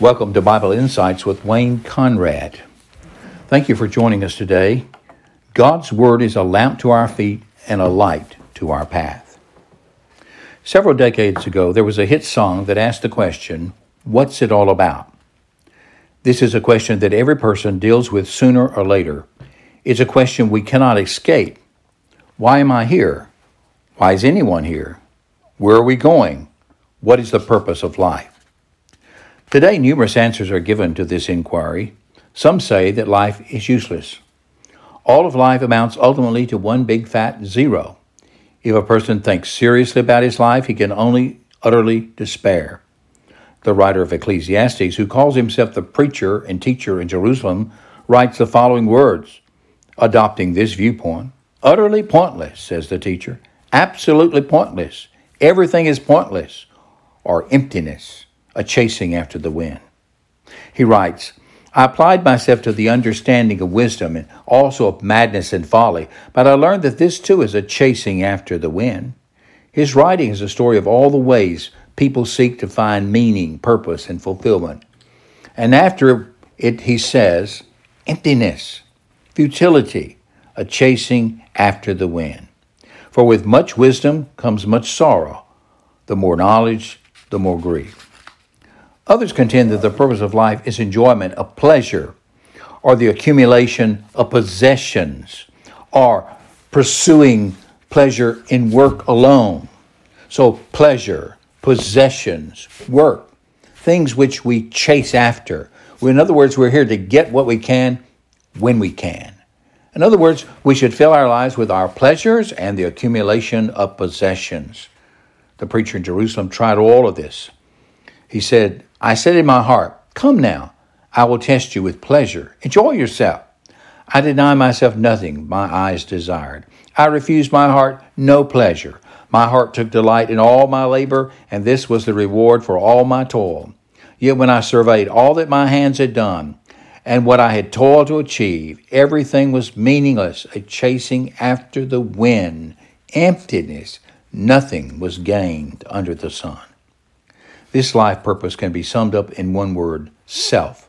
Welcome to Bible Insights with Wayne Conrad. Thank you for joining us today. God's Word is a lamp to our feet and a light to our path. Several decades ago, there was a hit song that asked the question, What's it all about? This is a question that every person deals with sooner or later. It's a question we cannot escape. Why am I here? Why is anyone here? Where are we going? What is the purpose of life? Today, numerous answers are given to this inquiry. Some say that life is useless. All of life amounts ultimately to one big fat zero. If a person thinks seriously about his life, he can only utterly despair. The writer of Ecclesiastes, who calls himself the preacher and teacher in Jerusalem, writes the following words, adopting this viewpoint Utterly pointless, says the teacher. Absolutely pointless. Everything is pointless or emptiness a chasing after the wind. He writes, I applied myself to the understanding of wisdom and also of madness and folly, but I learned that this too is a chasing after the wind. His writing is a story of all the ways people seek to find meaning, purpose, and fulfillment. And after it, he says, emptiness, futility, a chasing after the wind. For with much wisdom comes much sorrow. The more knowledge, the more grief. Others contend that the purpose of life is enjoyment of pleasure or the accumulation of possessions or pursuing pleasure in work alone. So, pleasure, possessions, work, things which we chase after. In other words, we're here to get what we can when we can. In other words, we should fill our lives with our pleasures and the accumulation of possessions. The preacher in Jerusalem tried all of this. He said, I said in my heart, Come now, I will test you with pleasure. Enjoy yourself. I deny myself nothing my eyes desired. I refused my heart no pleasure. My heart took delight in all my labor, and this was the reward for all my toil. Yet when I surveyed all that my hands had done, and what I had toiled to achieve, everything was meaningless, a chasing after the wind, emptiness. Nothing was gained under the sun. This life purpose can be summed up in one word self.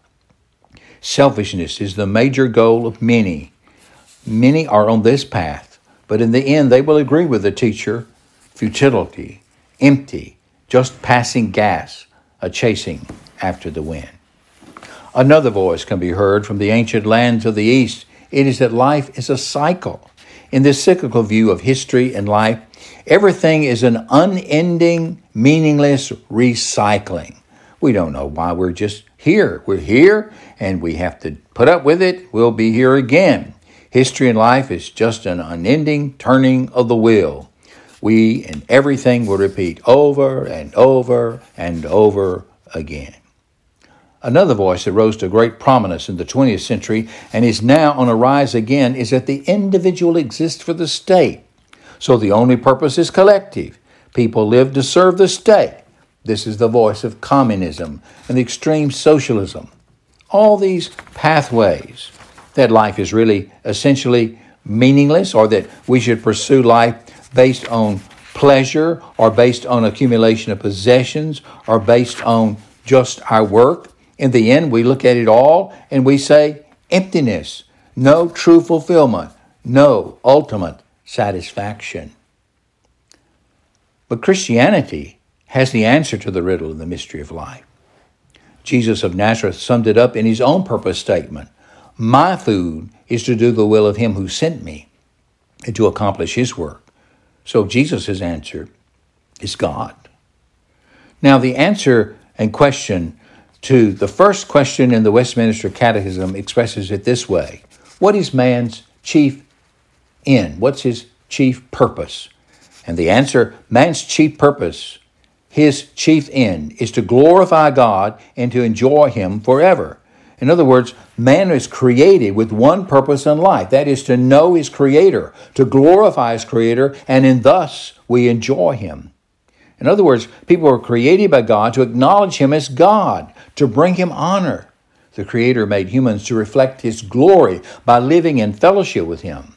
Selfishness is the major goal of many. Many are on this path, but in the end they will agree with the teacher futility, empty, just passing gas, a chasing after the wind. Another voice can be heard from the ancient lands of the East. It is that life is a cycle. In this cyclical view of history and life, Everything is an unending, meaningless recycling. We don't know why we're just here. We're here and we have to put up with it. We'll be here again. History and life is just an unending turning of the wheel. We and everything will repeat over and over and over again. Another voice that rose to great prominence in the 20th century and is now on a rise again is that the individual exists for the state. So the only purpose is collective. People live to serve the state. This is the voice of communism and extreme socialism. All these pathways that life is really essentially meaningless or that we should pursue life based on pleasure or based on accumulation of possessions or based on just our work. In the end, we look at it all and we say emptiness, no true fulfillment, no ultimate satisfaction. But Christianity has the answer to the riddle and the mystery of life. Jesus of Nazareth summed it up in his own purpose statement My food is to do the will of him who sent me and to accomplish his work. So Jesus' answer is God. Now, the answer and question to the first question in the Westminster Catechism expresses it this way What is man's chief end? What's his chief purpose? And the answer man's chief purpose, his chief end, is to glorify God and to enjoy him forever. In other words, man is created with one purpose in life that is to know his Creator, to glorify his Creator, and in thus we enjoy him. In other words, people were created by God to acknowledge him as God, to bring him honor. The Creator made humans to reflect his glory by living in fellowship with him.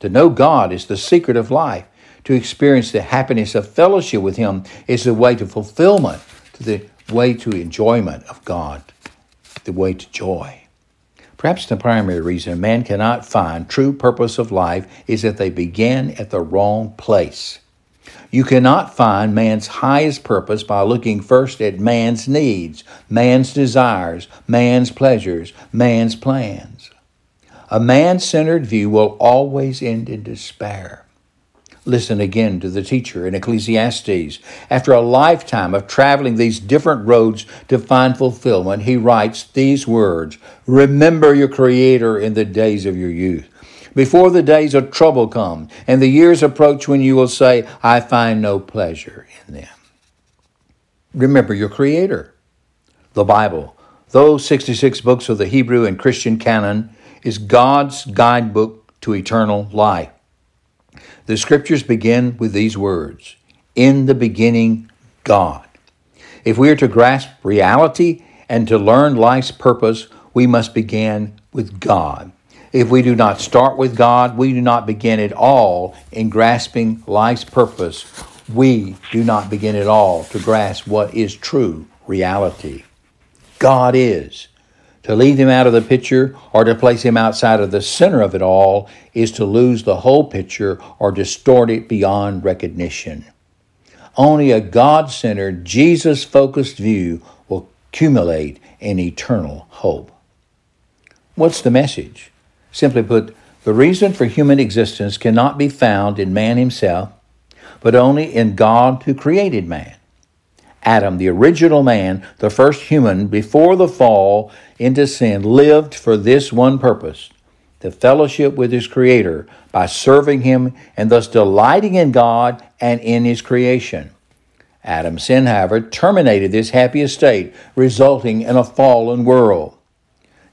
To know God is the secret of life. To experience the happiness of fellowship with Him is the way to fulfillment, to the way to enjoyment of God, the way to joy. Perhaps the primary reason man cannot find true purpose of life is that they begin at the wrong place. You cannot find man's highest purpose by looking first at man's needs, man's desires, man's pleasures, man's plans. A man centered view will always end in despair. Listen again to the teacher in Ecclesiastes. After a lifetime of traveling these different roads to find fulfillment, he writes these words Remember your Creator in the days of your youth before the days of trouble come and the years approach when you will say, I find no pleasure in them. Remember your Creator. The Bible, those 66 books of the Hebrew and Christian canon, is God's guidebook to eternal life. The scriptures begin with these words In the beginning, God. If we are to grasp reality and to learn life's purpose, we must begin with God. If we do not start with God, we do not begin at all in grasping life's purpose. We do not begin at all to grasp what is true reality. God is. To leave him out of the picture or to place him outside of the center of it all is to lose the whole picture or distort it beyond recognition. Only a God centered, Jesus focused view will accumulate an eternal hope. What's the message? Simply put, the reason for human existence cannot be found in man himself, but only in God who created man. Adam, the original man, the first human before the fall into sin, lived for this one purpose the fellowship with his Creator by serving him and thus delighting in God and in his creation. Adam's sin, however, terminated this happy estate, resulting in a fallen world.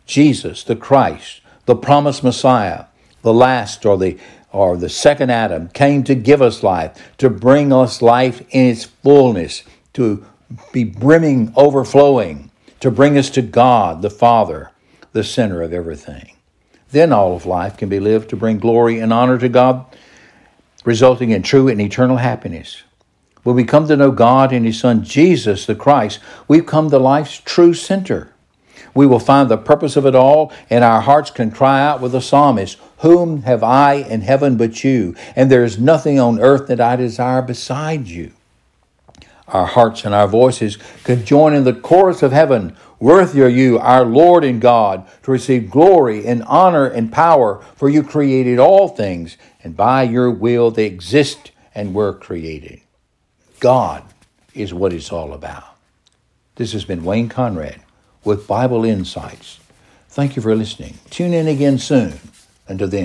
Jesus, the Christ, the promised Messiah, the last or the or the second Adam, came to give us life, to bring us life in its fullness, to be brimming, overflowing, to bring us to God, the Father, the center of everything. Then all of life can be lived to bring glory and honor to God, resulting in true and eternal happiness. When we come to know God and His Son Jesus the Christ, we've come to life's true center we will find the purpose of it all, and our hearts can cry out with the psalmist, Whom have I in heaven but you? And there is nothing on earth that I desire beside you. Our hearts and our voices can join in the chorus of heaven. Worthy are you, our Lord and God, to receive glory and honor and power, for you created all things, and by your will they exist and were created. God is what it's all about. This has been Wayne Conrad with Bible insights. Thank you for listening. Tune in again soon. Until then,